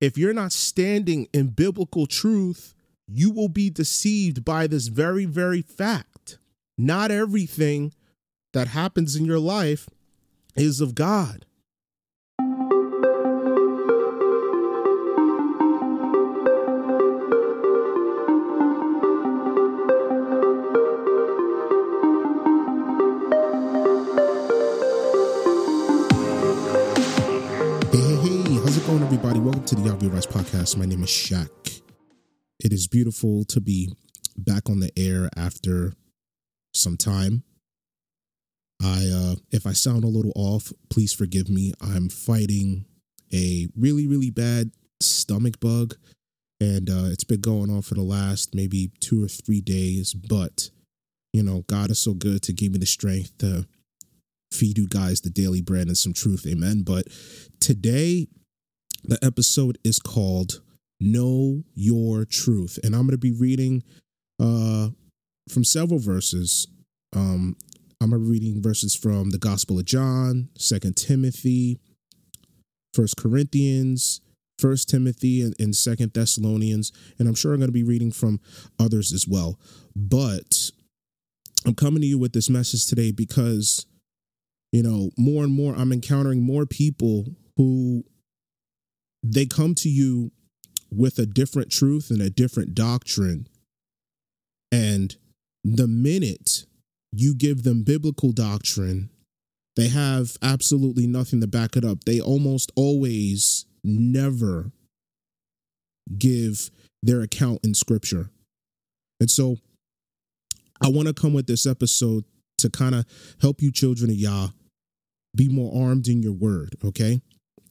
if you're not standing in biblical truth, you will be deceived by this very, very fact. Not everything that happens in your life is of God. To the Rise podcast. My name is Shaq. It is beautiful to be back on the air after some time. I, uh, if I sound a little off, please forgive me. I'm fighting a really, really bad stomach bug, and uh, it's been going on for the last maybe two or three days. But you know, God is so good to give me the strength to feed you guys the daily bread and some truth. Amen. But today the episode is called Know Your Truth. And I'm going to be reading uh, from several verses. Um, I'm going to be reading verses from the Gospel of John, Second Timothy, First Corinthians, First Timothy, and, and Second Thessalonians. And I'm sure I'm going to be reading from others as well. But I'm coming to you with this message today because, you know, more and more I'm encountering more people who they come to you with a different truth and a different doctrine. And the minute you give them biblical doctrine, they have absolutely nothing to back it up. They almost always never give their account in scripture. And so I want to come with this episode to kind of help you, children of Yah, be more armed in your word, okay?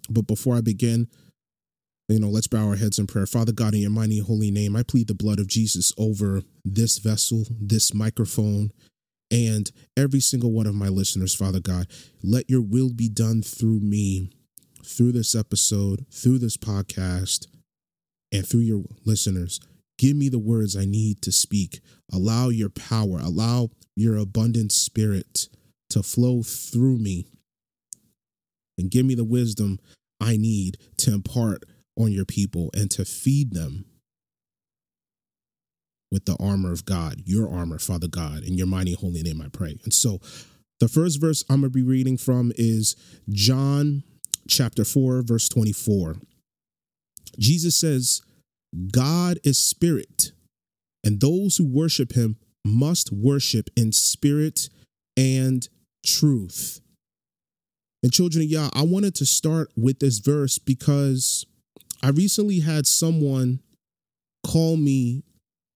But before I begin, you know, let's bow our heads in prayer. Father God, in your mighty holy name, I plead the blood of Jesus over this vessel, this microphone, and every single one of my listeners, Father God. Let your will be done through me, through this episode, through this podcast, and through your listeners. Give me the words I need to speak. Allow your power, allow your abundant spirit to flow through me. And give me the wisdom I need to impart on your people and to feed them with the armor of God, your armor, Father God, in your mighty holy name I pray. And so the first verse I'm going to be reading from is John chapter 4, verse 24. Jesus says, God is spirit, and those who worship him must worship in spirit and truth. And children of Yah, I wanted to start with this verse because I recently had someone call me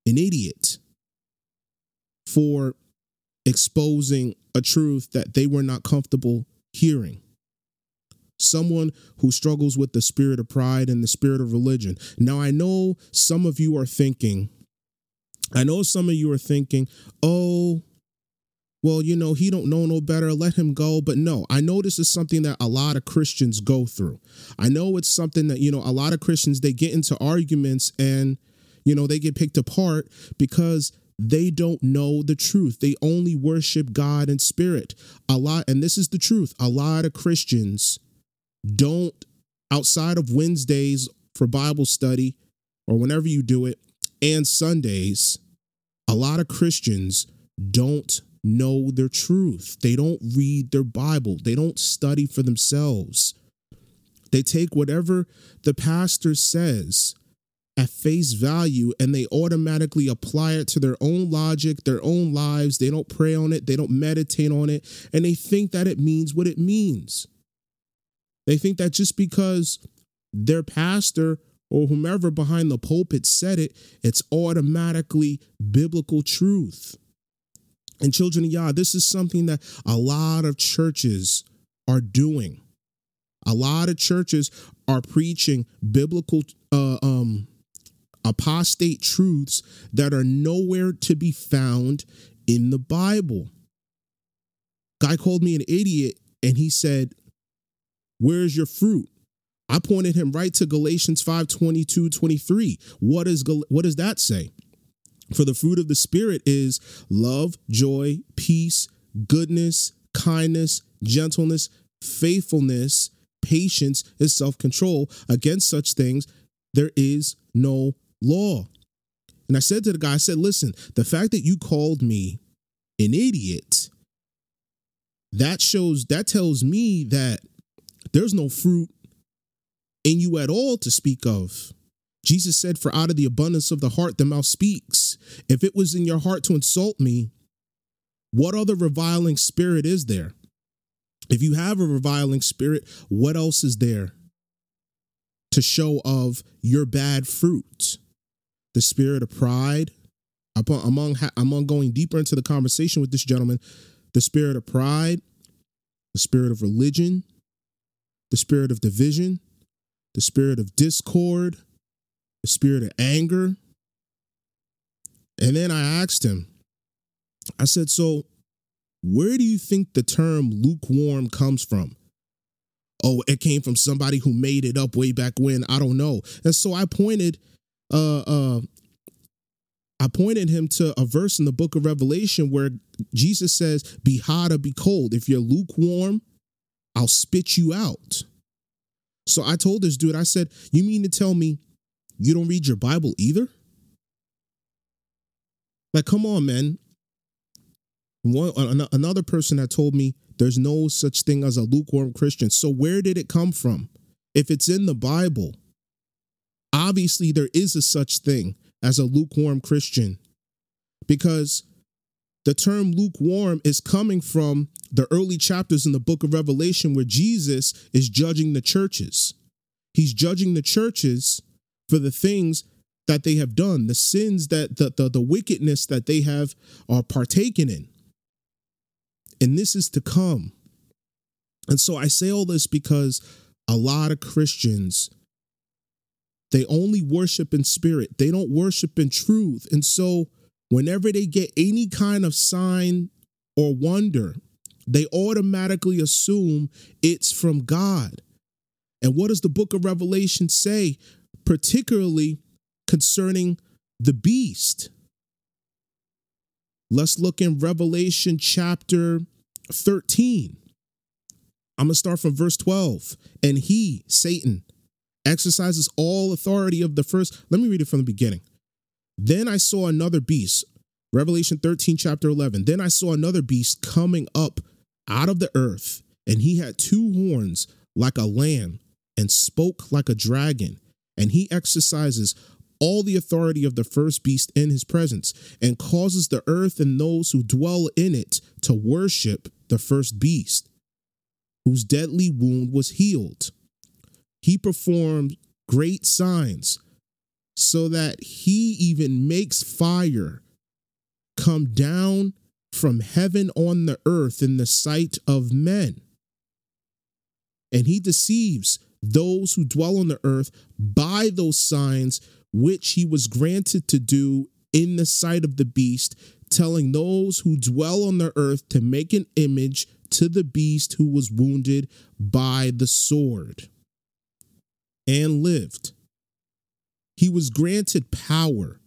an idiot for exposing a truth that they were not comfortable hearing. Someone who struggles with the spirit of pride and the spirit of religion. Now, I know some of you are thinking, I know some of you are thinking, oh, well, you know, he don't know no better, let him go. But no, I know this is something that a lot of Christians go through. I know it's something that, you know, a lot of Christians they get into arguments and, you know, they get picked apart because they don't know the truth. They only worship God in spirit. A lot, and this is the truth. A lot of Christians don't outside of Wednesdays for Bible study or whenever you do it and Sundays, a lot of Christians don't know their truth. They don't read their Bible, they don't study for themselves. They take whatever the pastor says at face value and they automatically apply it to their own logic, their own lives. They don't pray on it, they don't meditate on it, and they think that it means what it means. They think that just because their pastor or whomever behind the pulpit said it, it's automatically biblical truth. And children of Yah, this is something that a lot of churches are doing. A lot of churches are preaching biblical uh, um, apostate truths that are nowhere to be found in the Bible. Guy called me an idiot and he said, Where's your fruit? I pointed him right to Galatians 5 22, 23. What, is, what does that say? For the fruit of the Spirit is love, joy, peace, goodness, kindness, gentleness, faithfulness, patience, and self control. Against such things, there is no law. And I said to the guy, I said, listen, the fact that you called me an idiot, that shows, that tells me that there's no fruit in you at all to speak of. Jesus said, For out of the abundance of the heart, the mouth speaks. If it was in your heart to insult me, what other reviling spirit is there? If you have a reviling spirit, what else is there to show of your bad fruit? The spirit of pride. Among, among going deeper into the conversation with this gentleman, the spirit of pride, the spirit of religion, the spirit of division, the spirit of discord, the spirit of anger. And then I asked him, I said, So where do you think the term lukewarm comes from? Oh, it came from somebody who made it up way back when. I don't know. And so I pointed, uh, uh, I pointed him to a verse in the book of Revelation where Jesus says, Be hot or be cold. If you're lukewarm, I'll spit you out. So I told this dude, I said, You mean to tell me you don't read your Bible either? Like, come on, man. One another person that told me there's no such thing as a lukewarm Christian. So where did it come from? If it's in the Bible, obviously there is a such thing as a lukewarm Christian because the term lukewarm is coming from the early chapters in the book of Revelation where Jesus is judging the churches. He's judging the churches for the things that they have done, the sins that the, the, the wickedness that they have are partaken in. And this is to come. And so I say all this because a lot of Christians they only worship in spirit. They don't worship in truth. And so whenever they get any kind of sign or wonder, they automatically assume it's from God. And what does the book of Revelation say, particularly concerning the beast? Let's look in Revelation chapter 13. I'm going to start from verse 12. And he, Satan, exercises all authority of the first. Let me read it from the beginning. Then I saw another beast, Revelation 13, chapter 11. Then I saw another beast coming up out of the earth, and he had two horns like a lamb and spoke like a dragon. And he exercises all the authority of the first beast in his presence, and causes the earth and those who dwell in it to worship the first beast, whose deadly wound was healed. He performed great signs, so that he even makes fire come down from heaven on the earth in the sight of men. And he deceives those who dwell on the earth by those signs which he was granted to do in the sight of the beast, telling those who dwell on the earth to make an image to the beast who was wounded by the sword and lived. He was granted power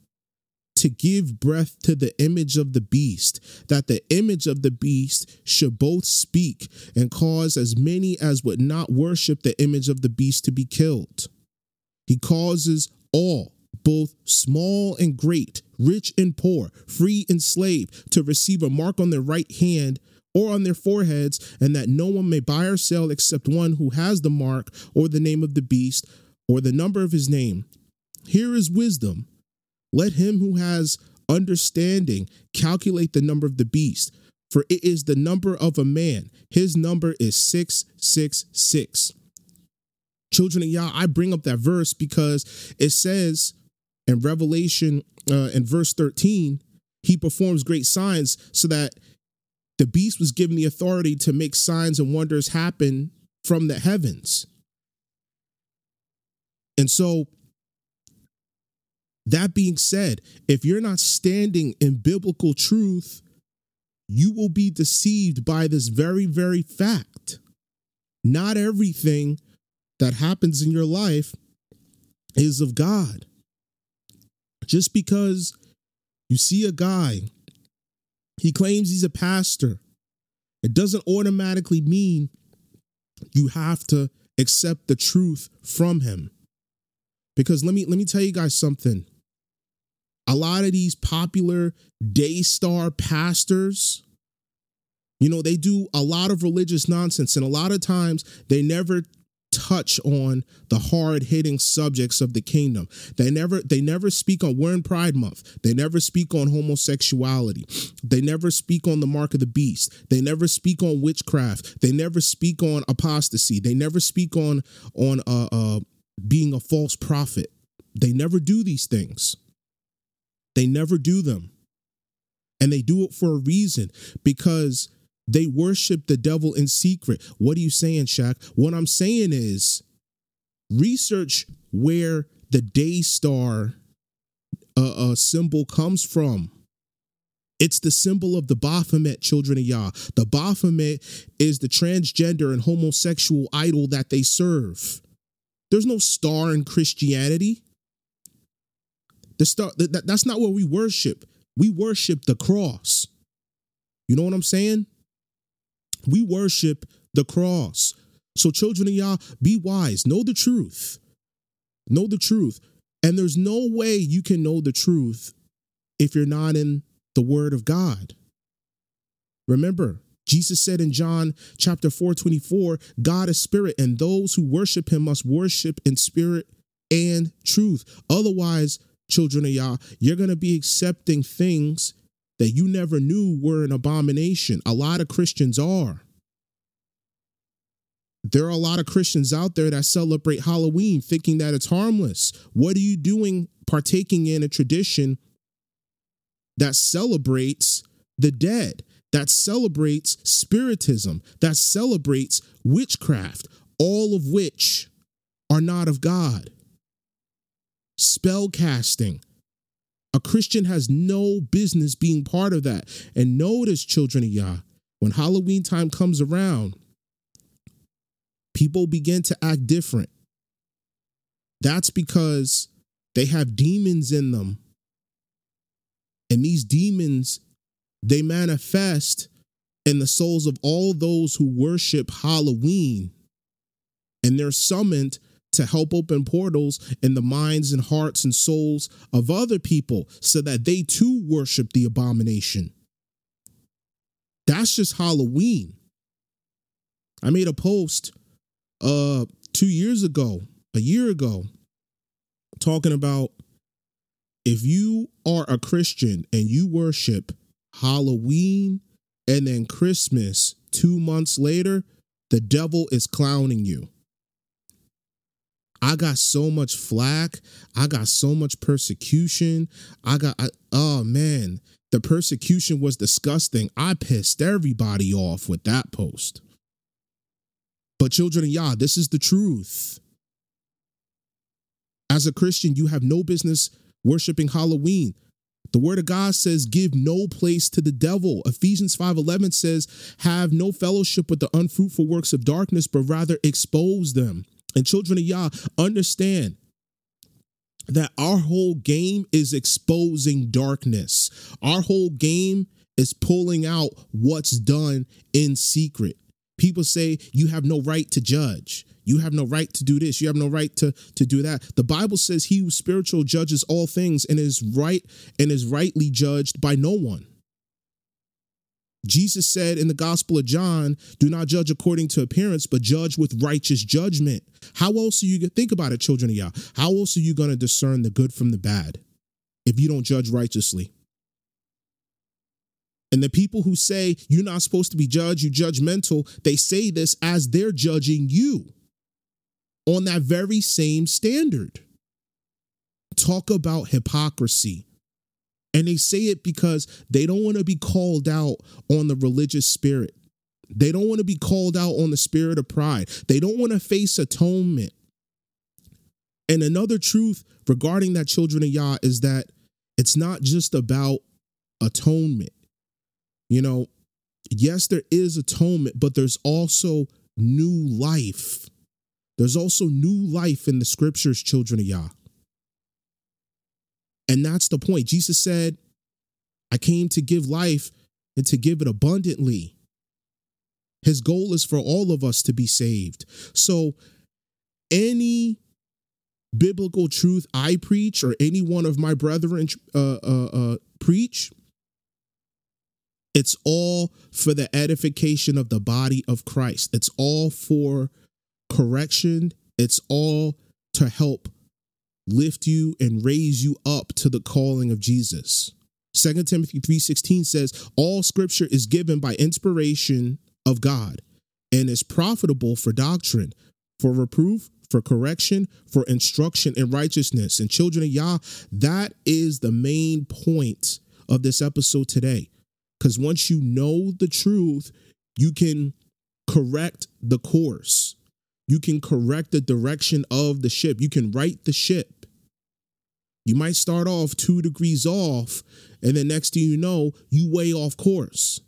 to give breath to the image of the beast, that the image of the beast should both speak and cause as many as would not worship the image of the beast to be killed. He causes all, both small and great, rich and poor, free and slave, to receive a mark on their right hand or on their foreheads, and that no one may buy or sell except one who has the mark or the name of the beast or the number of his name. Here is wisdom. Let him who has understanding calculate the number of the beast, for it is the number of a man. His number is 666. Children of Yah, I bring up that verse because it says in Revelation, uh, in verse 13, he performs great signs so that the beast was given the authority to make signs and wonders happen from the heavens. And so, that being said, if you're not standing in biblical truth, you will be deceived by this very, very fact. Not everything that happens in your life is of God. Just because you see a guy, he claims he's a pastor, it doesn't automatically mean you have to accept the truth from him. Because let me let me tell you guys something. A lot of these popular daystar pastors, you know, they do a lot of religious nonsense, and a lot of times they never touch on the hard hitting subjects of the kingdom. They never they never speak on we're in Pride Month. They never speak on homosexuality. They never speak on the mark of the beast. They never speak on witchcraft. They never speak on apostasy. They never speak on on uh, uh being a false prophet. They never do these things. They never do them. And they do it for a reason because they worship the devil in secret. What are you saying, Shaq? What I'm saying is research where the day star uh, uh, symbol comes from. It's the symbol of the Baphomet, children of Yah. The Baphomet is the transgender and homosexual idol that they serve. There's no star in Christianity. The star that, that's not what we worship. We worship the cross. You know what I'm saying? We worship the cross. So, children of Yah, be wise, know the truth. Know the truth. And there's no way you can know the truth if you're not in the Word of God. Remember, Jesus said in John chapter 4 24, God is spirit, and those who worship him must worship in spirit and truth. Otherwise, children of Yah, you're going to be accepting things that you never knew were an abomination. A lot of Christians are. There are a lot of Christians out there that celebrate Halloween thinking that it's harmless. What are you doing partaking in a tradition that celebrates the dead, that celebrates spiritism, that celebrates witchcraft, all of which are not of God? Spell casting, a Christian has no business being part of that. And notice, children of Yah, when Halloween time comes around, people begin to act different. That's because they have demons in them. And these demons, they manifest in the souls of all those who worship Halloween. And they're summoned to help open portals in the minds and hearts and souls of other people so that they too worship the abomination. That's just Halloween. I made a post uh 2 years ago, a year ago, talking about if you are a Christian and you worship Halloween and then Christmas 2 months later, the devil is clowning you. I got so much flack. I got so much persecution. I got, I, oh man, the persecution was disgusting. I pissed everybody off with that post. But, children of Yah, this is the truth. As a Christian, you have no business worshiping Halloween. The word of God says, give no place to the devil. Ephesians 5:11 says, have no fellowship with the unfruitful works of darkness, but rather expose them. And children of Yah, understand that our whole game is exposing darkness. Our whole game is pulling out what's done in secret. People say you have no right to judge. You have no right to do this. You have no right to, to do that. The Bible says he who spiritual judges all things and is right and is rightly judged by no one. Jesus said in the Gospel of John, do not judge according to appearance, but judge with righteous judgment. How else are you think about it, children of Yah? How else are you going to discern the good from the bad if you don't judge righteously? And the people who say you're not supposed to be judged, you judgmental, they say this as they're judging you on that very same standard. Talk about hypocrisy. And they say it because they don't want to be called out on the religious spirit. They don't want to be called out on the spirit of pride. They don't want to face atonement. And another truth regarding that children of Yah is that it's not just about atonement. You know, yes, there is atonement, but there's also new life. There's also new life in the scriptures, children of Yah. And that's the point. Jesus said, I came to give life and to give it abundantly. His goal is for all of us to be saved. So any biblical truth I preach or any one of my brethren uh, uh, uh, preach, it's all for the edification of the body of Christ. It's all for correction. It's all to help lift you and raise you up to the calling of Jesus. 2 Timothy 3:16 says, "All scripture is given by inspiration of God and is profitable for doctrine, for reproof, for correction, for instruction in righteousness." And children of Yah, that is the main point of this episode today. Cuz once you know the truth, you can correct the course. You can correct the direction of the ship. You can right the ship. You might start off two degrees off, and then next thing you know, you way off course.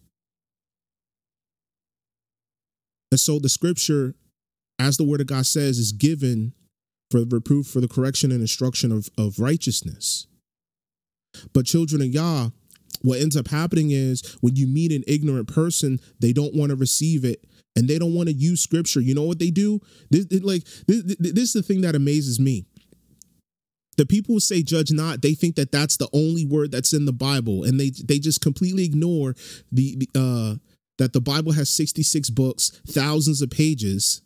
And so the scripture, as the word of God says, is given for the reproof, for the correction and instruction of, of righteousness. But children of Yah, what ends up happening is when you meet an ignorant person, they don't want to receive it and they don't want to use scripture. You know what they do? This, like this, this is the thing that amazes me the people who say judge not they think that that's the only word that's in the bible and they they just completely ignore the, uh that the bible has 66 books thousands of pages.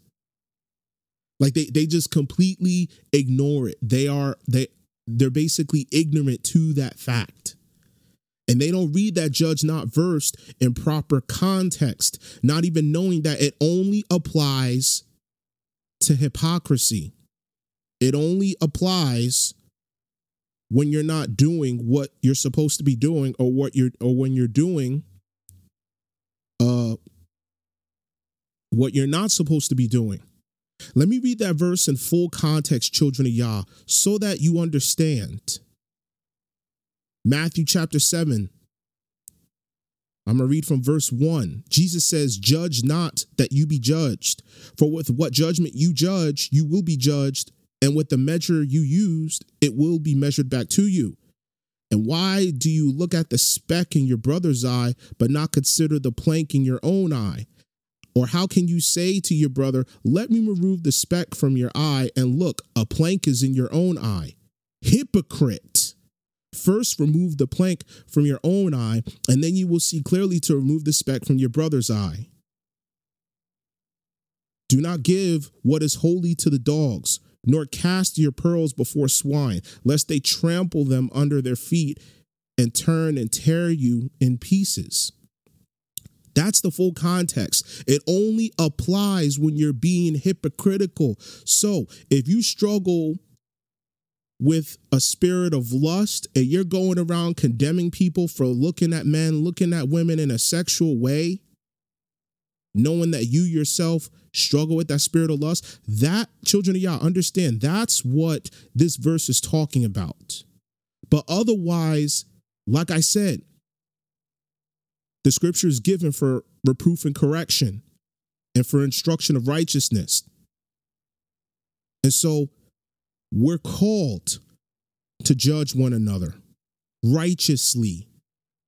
Like they they just completely ignore it. They are they they're basically ignorant to that fact. And they don't read that judge not versed in proper context not even knowing that it only applies to hypocrisy. It only applies when you're not doing what you're supposed to be doing or what you're or when you're doing uh what you're not supposed to be doing. Let me read that verse in full context, children of Yah, so that you understand. Matthew chapter 7. I'm going to read from verse 1. Jesus says, Judge not that you be judged, for with what judgment you judge, you will be judged, and with the measure you used, it will be measured back to you. And why do you look at the speck in your brother's eye, but not consider the plank in your own eye? Or how can you say to your brother, Let me remove the speck from your eye, and look, a plank is in your own eye? Hypocrite! First, remove the plank from your own eye, and then you will see clearly to remove the speck from your brother's eye. Do not give what is holy to the dogs nor cast your pearls before swine, lest they trample them under their feet and turn and tear you in pieces. That's the full context. It only applies when you're being hypocritical. So if you struggle with a spirit of lust and you're going around condemning people for looking at men, looking at women in a sexual way, knowing that you yourself struggle with that spirit of lust, that children of Yah understand that's what this verse is talking about. But otherwise, like I said, the scripture is given for reproof and correction and for instruction of righteousness. And so we're called to judge one another righteously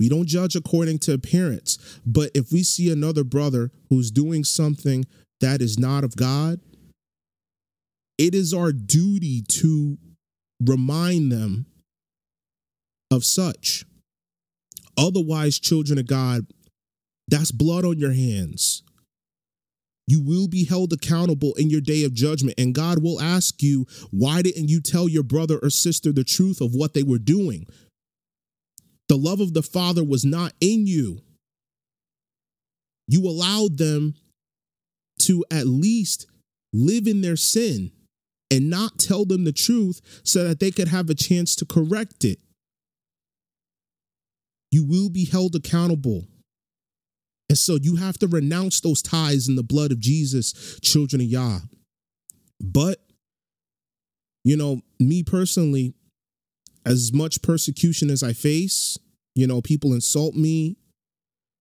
we don't judge according to appearance. But if we see another brother who's doing something that is not of God, it is our duty to remind them of such. Otherwise, children of God, that's blood on your hands. You will be held accountable in your day of judgment, and God will ask you, Why didn't you tell your brother or sister the truth of what they were doing? The love of the Father was not in you. You allowed them to at least live in their sin and not tell them the truth so that they could have a chance to correct it. You will be held accountable. And so you have to renounce those ties in the blood of Jesus, children of Yah. But, you know, me personally, as much persecution as I face, you know, people insult me,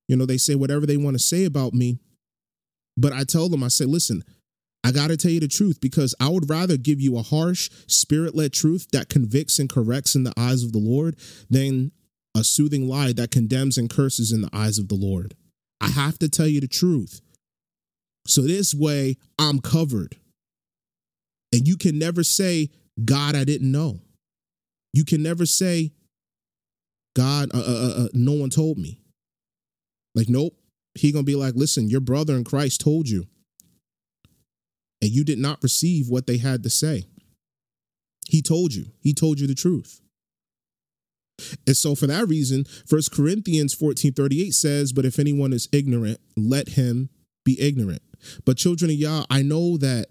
you know, they say whatever they want to say about me. But I tell them, I say, listen, I got to tell you the truth because I would rather give you a harsh, spirit led truth that convicts and corrects in the eyes of the Lord than a soothing lie that condemns and curses in the eyes of the Lord. I have to tell you the truth. So this way, I'm covered. And you can never say, God, I didn't know. You can never say, God, uh, uh, uh, uh no one told me. Like, nope. He gonna be like, listen, your brother in Christ told you, and you did not receive what they had to say. He told you. He told you the truth. And so for that reason, First Corinthians 14 38 says, But if anyone is ignorant, let him be ignorant. But children of Yah, I know that,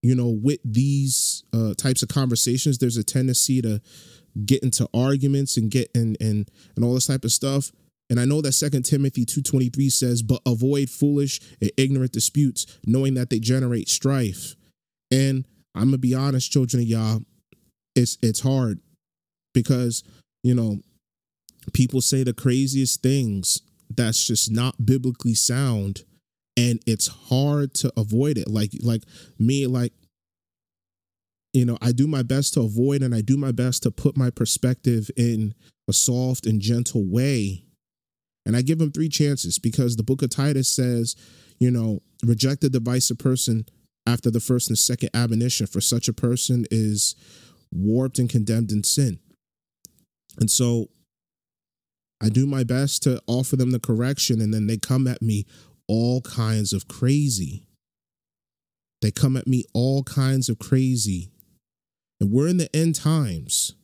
you know, with these uh, types of conversations, there's a tendency to get into arguments and get and and and all this type of stuff. And I know that Second Timothy 2.23 says, but avoid foolish and ignorant disputes, knowing that they generate strife. And I'm gonna be honest, children of Yah, it's it's hard because you know, people say the craziest things that's just not biblically sound and it's hard to avoid it like like me like you know i do my best to avoid and i do my best to put my perspective in a soft and gentle way and i give them three chances because the book of titus says you know reject the divisive person after the first and second admonition for such a person is warped and condemned in sin and so I do my best to offer them the correction, and then they come at me all kinds of crazy. They come at me all kinds of crazy. And we're in the end times.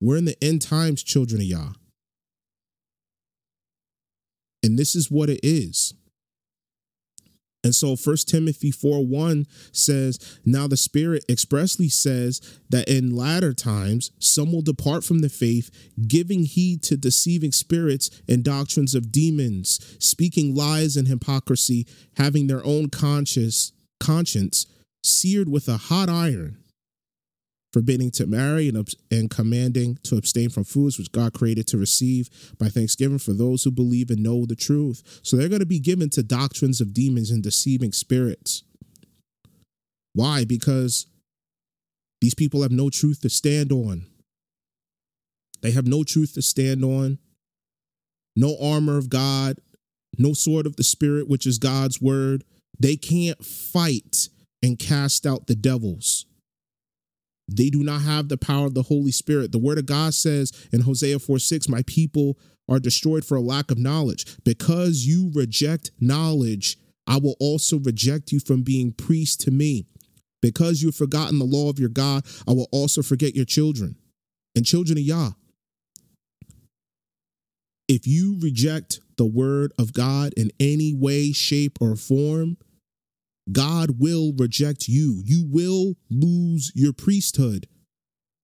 We're in the end times, children of Yah. And this is what it is. And so First Timothy 4 1 says, Now the Spirit expressly says that in latter times some will depart from the faith, giving heed to deceiving spirits and doctrines of demons, speaking lies and hypocrisy, having their own conscience, conscience seared with a hot iron forbidding to marry and, and commanding to abstain from foods which God created to receive by thanksgiving for those who believe and know the truth. So they're going to be given to doctrines of demons and deceiving spirits. Why? Because these people have no truth to stand on. They have no truth to stand on, no armor of God, no sword of the Spirit, which is God's word. They can't fight and cast out the devils. They do not have the power of the Holy Spirit. The word of God says in Hosea 4 6, My people are destroyed for a lack of knowledge. Because you reject knowledge, I will also reject you from being priest to me. Because you've forgotten the law of your God, I will also forget your children and children of Yah. If you reject the word of God in any way, shape, or form, God will reject you. You will lose your priesthood.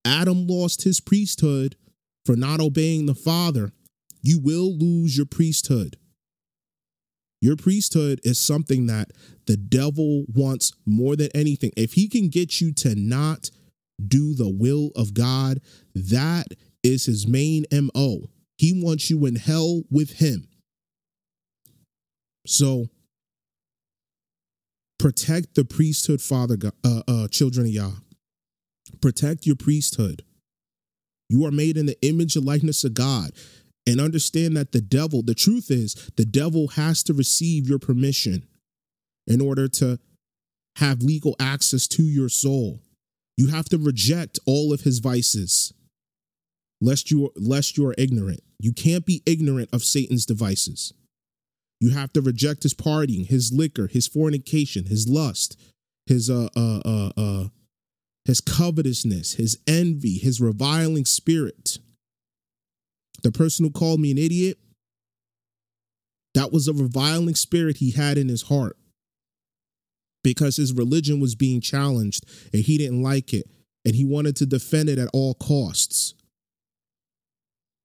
Adam lost his priesthood for not obeying the Father. You will lose your priesthood. Your priesthood is something that the devil wants more than anything. If he can get you to not do the will of God, that is his main MO. He wants you in hell with him. So protect the priesthood, Father, uh, uh, children of Yah. Protect your priesthood. You are made in the image and likeness of God. And understand that the devil, the truth is, the devil has to receive your permission in order to have legal access to your soul. You have to reject all of his vices, lest you lest you are ignorant. You can't be ignorant of Satan's devices. You have to reject his partying, his liquor, his fornication, his lust, his uh uh uh uh his covetousness, his envy, his reviling spirit. The person who called me an idiot, that was a reviling spirit he had in his heart because his religion was being challenged and he didn't like it and he wanted to defend it at all costs.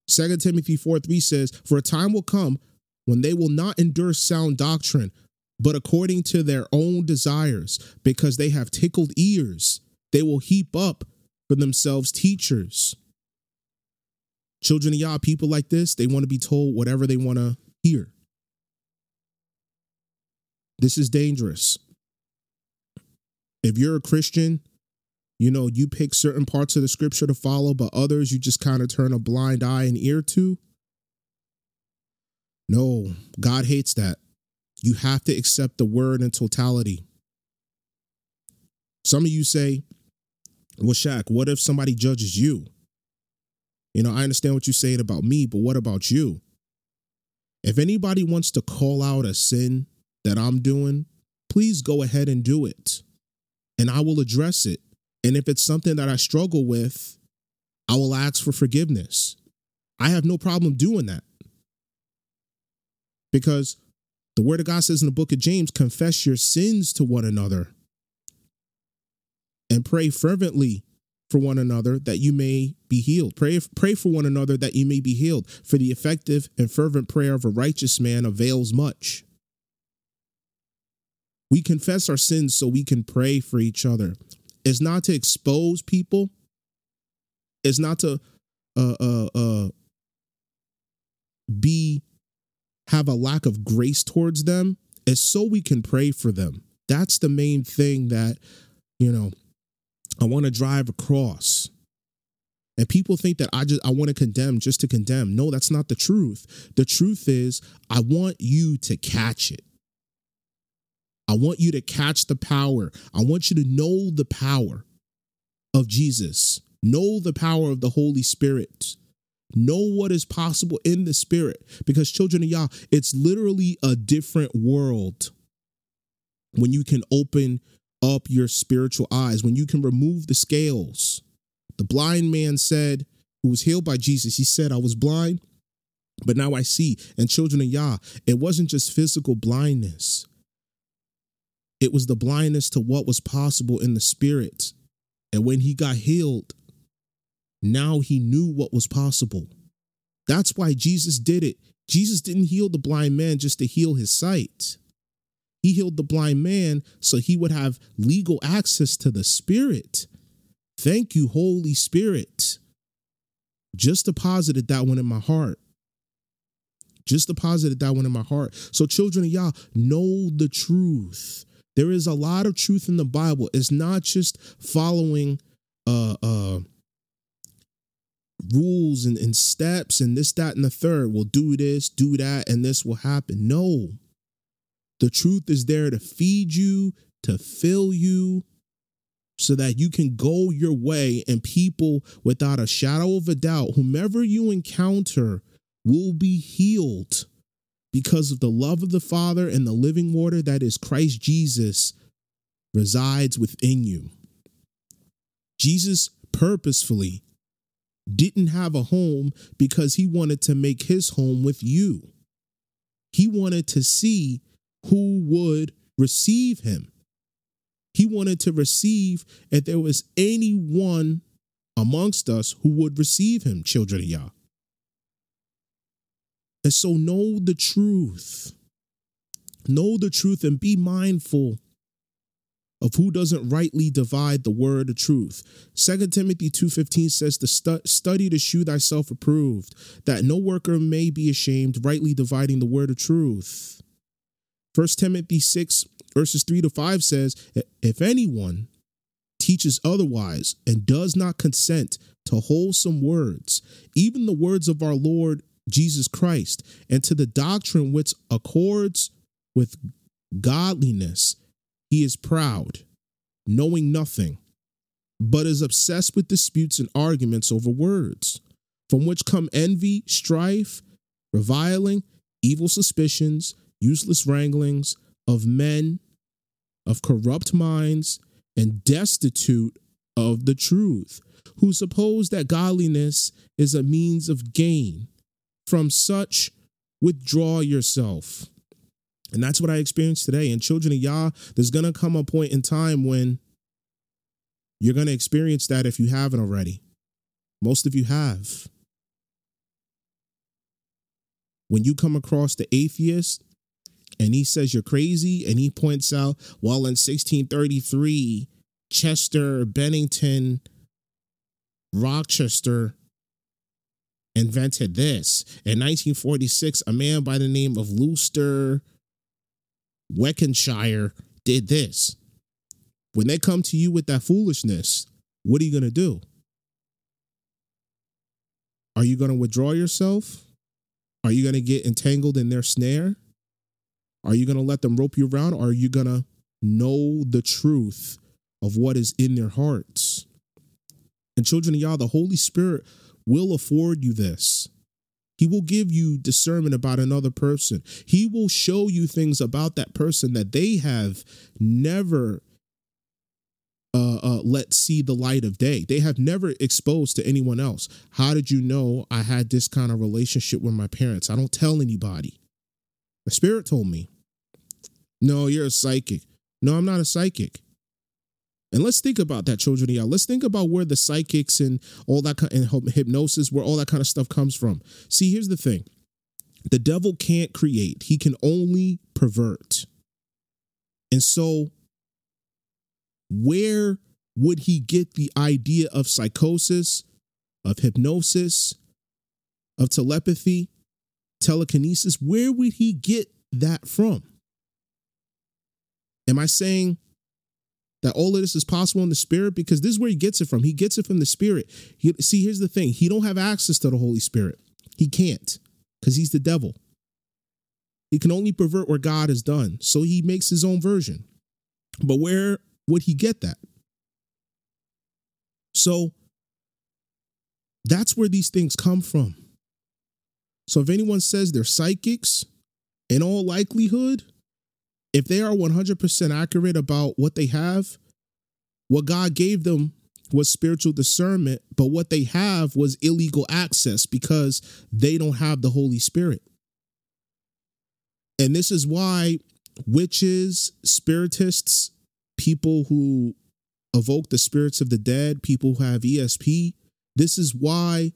2 Timothy 4 3 says, For a time will come when they will not endure sound doctrine, but according to their own desires, because they have tickled ears, they will heap up for themselves teachers. Children of Yah, people like this, they want to be told whatever they want to hear. This is dangerous. If you're a Christian, you know, you pick certain parts of the scripture to follow, but others you just kind of turn a blind eye and ear to. No, God hates that. You have to accept the word in totality. Some of you say, well, Shaq, what if somebody judges you? You know, I understand what you're saying about me, but what about you? If anybody wants to call out a sin that I'm doing, please go ahead and do it. And I will address it. And if it's something that I struggle with, I will ask for forgiveness. I have no problem doing that. Because the word of God says in the book of James, confess your sins to one another and pray fervently for one another that you may be healed. Pray, pray for one another that you may be healed. For the effective and fervent prayer of a righteous man avails much. We confess our sins so we can pray for each other. It's not to expose people. It's not to uh, uh, uh, be have a lack of grace towards them. is so we can pray for them. That's the main thing that you know I want to drive across. And people think that I just I want to condemn just to condemn. No, that's not the truth. The truth is I want you to catch it. I want you to catch the power. I want you to know the power of Jesus. Know the power of the Holy Spirit. Know what is possible in the Spirit. Because, children of Yah, it's literally a different world when you can open up your spiritual eyes, when you can remove the scales. The blind man said, who was healed by Jesus, he said, I was blind, but now I see. And children of Yah, it wasn't just physical blindness, it was the blindness to what was possible in the spirit. And when he got healed, now he knew what was possible. That's why Jesus did it. Jesus didn't heal the blind man just to heal his sight. He healed the blind man so he would have legal access to the Spirit. Thank you, Holy Spirit. Just deposited that one in my heart. Just deposited that one in my heart. So, children of Yah, know the truth. There is a lot of truth in the Bible. It's not just following uh uh rules and, and steps and this, that, and the third. We'll do this, do that, and this will happen. No. The truth is there to feed you, to fill you, so that you can go your way and people without a shadow of a doubt, whomever you encounter, will be healed because of the love of the Father and the living water that is Christ Jesus resides within you. Jesus purposefully didn't have a home because he wanted to make his home with you. He wanted to see who would receive him. He wanted to receive if there was anyone amongst us who would receive him, children of Yah. And so know the truth. Know the truth and be mindful of who doesn't rightly divide the word of truth. 2 Timothy 2:15 says to stu- study to shew thyself approved, that no worker may be ashamed, rightly dividing the word of truth. 1 Timothy 6, verses 3 to 5 says, If anyone teaches otherwise and does not consent to wholesome words, even the words of our Lord Jesus Christ, and to the doctrine which accords with godliness, he is proud, knowing nothing, but is obsessed with disputes and arguments over words, from which come envy, strife, reviling, evil suspicions, useless wranglings of men of corrupt minds and destitute of the truth, who suppose that godliness is a means of gain. From such, withdraw yourself. And that's what I experienced today. And children of Yah, there's going to come a point in time when you're going to experience that if you haven't already. Most of you have. When you come across the atheist and he says you're crazy and he points out well in 1633 chester bennington rochester invented this in 1946 a man by the name of Louster Weckenshire did this. When they come to you with that foolishness what are you going to do? Are you going to withdraw yourself? Are you going to get entangled in their snare? Are you going to let them rope you around? Or are you going to know the truth of what is in their hearts. And children of Yah, the Holy Spirit will afford you this. He will give you discernment about another person. He will show you things about that person that they have never uh, uh, let see the light of day. They have never exposed to anyone else. How did you know I had this kind of relationship with my parents? I don't tell anybody. The Spirit told me. No, you're a psychic. No, I'm not a psychic. And let's think about that, children of Yah. Let's think about where the psychics and all that and hypnosis, where all that kind of stuff comes from. See, here's the thing: the devil can't create; he can only pervert. And so, where would he get the idea of psychosis, of hypnosis, of telepathy, telekinesis? Where would he get that from? Am I saying that all of this is possible in the spirit? Because this is where he gets it from. He gets it from the spirit. He, see, here's the thing: he don't have access to the Holy Spirit. He can't because he's the devil. He can only pervert where God has done. So he makes his own version. But where would he get that? So that's where these things come from. So if anyone says they're psychics, in all likelihood, if they are 100% accurate about what they have, what God gave them was spiritual discernment, but what they have was illegal access because they don't have the Holy Spirit. And this is why witches, spiritists, people who evoke the spirits of the dead, people who have ESP, this is why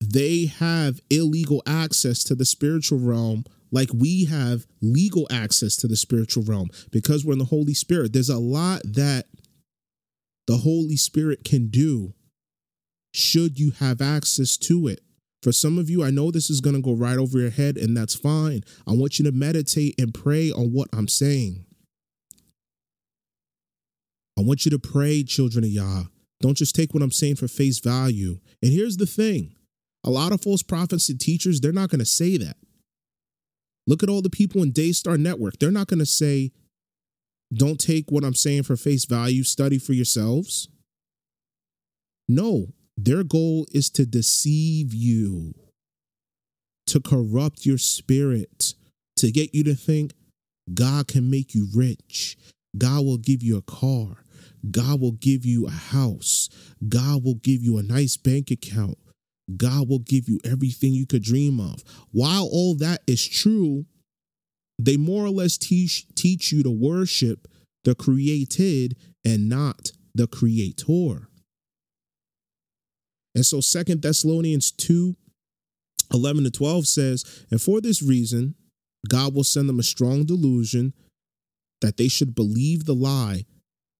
they have illegal access to the spiritual realm like we have legal access to the spiritual realm because we're in the Holy Spirit. There's a lot that the Holy Spirit can do should you have access to it. For some of you, I know this is going to go right over your head, and that's fine. I want you to meditate and pray on what I'm saying. I want you to pray, children of Yah. Don't just take what I'm saying for face value. And here's the thing a lot of false prophets and teachers, they're not going to say that. Look at all the people in Daystar Network. They're not going to say, don't take what I'm saying for face value, study for yourselves. No, their goal is to deceive you, to corrupt your spirit, to get you to think God can make you rich. God will give you a car. God will give you a house. God will give you a nice bank account. God will give you everything you could dream of. While all that is true, they more or less teach teach you to worship the created and not the creator. And so Second Thessalonians 2 11 to 12 says, And for this reason, God will send them a strong delusion that they should believe the lie,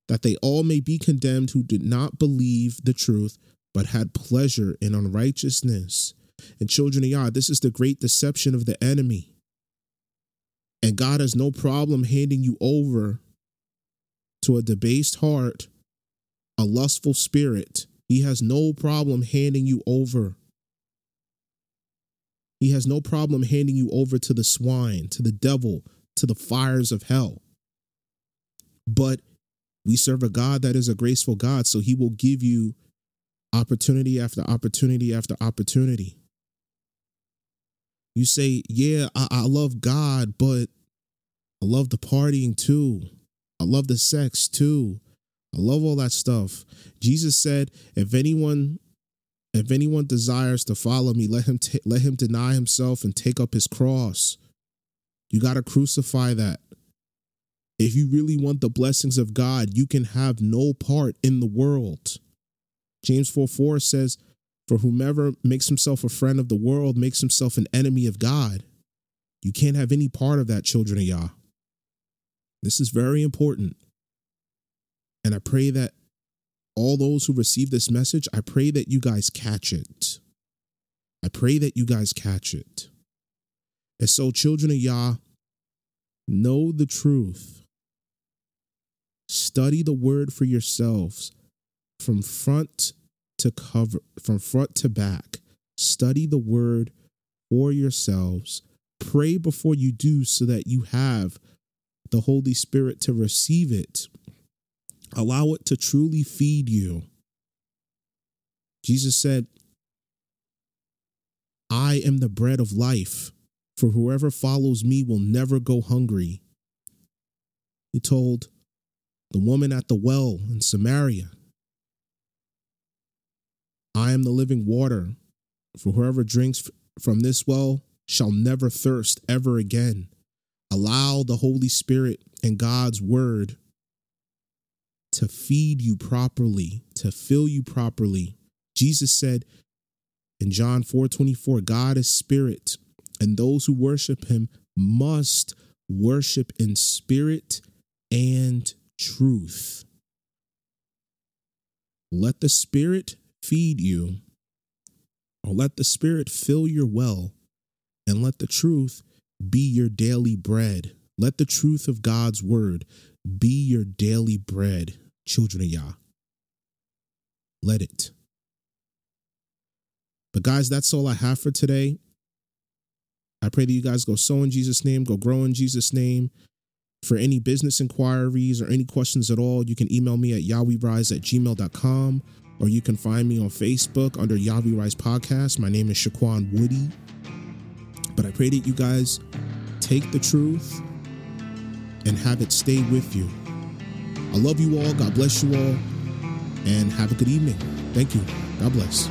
that they all may be condemned who did not believe the truth, but had pleasure in unrighteousness. And children of Yah, this is the great deception of the enemy. And God has no problem handing you over to a debased heart, a lustful spirit. He has no problem handing you over. He has no problem handing you over to the swine, to the devil, to the fires of hell. But we serve a God that is a graceful God, so he will give you opportunity after opportunity after opportunity. You say, Yeah, I, I love God, but I love the partying too. I love the sex too. I love all that stuff. Jesus said, if anyone if anyone desires to follow me, let him t- let him deny himself and take up his cross. You got to crucify that. If you really want the blessings of God, you can have no part in the world. James 4 4 says, For whomever makes himself a friend of the world makes himself an enemy of God. You can't have any part of that, children of Yah. This is very important. And I pray that all those who receive this message, I pray that you guys catch it. I pray that you guys catch it. And so, children of Yah, know the truth. Study the word for yourselves from front to cover, from front to back. Study the word for yourselves. Pray before you do so that you have the Holy Spirit to receive it. Allow it to truly feed you. Jesus said, I am the bread of life, for whoever follows me will never go hungry. He told the woman at the well in Samaria, I am the living water, for whoever drinks from this well shall never thirst ever again. Allow the Holy Spirit and God's word to feed you properly, to fill you properly. Jesus said in John 4 24, God is spirit, and those who worship him must worship in spirit and truth. Let the spirit feed you, or let the spirit fill your well, and let the truth be your daily bread. Let the truth of God's word be your daily bread, children of Yah. Let it. But, guys, that's all I have for today. I pray that you guys go sow in Jesus' name, go grow in Jesus' name. For any business inquiries or any questions at all, you can email me at yahweerise at gmail.com or you can find me on Facebook under Yah We Rise Podcast. My name is Shaquan Woody. But I pray that you guys take the truth and have it stay with you. I love you all. God bless you all. And have a good evening. Thank you. God bless.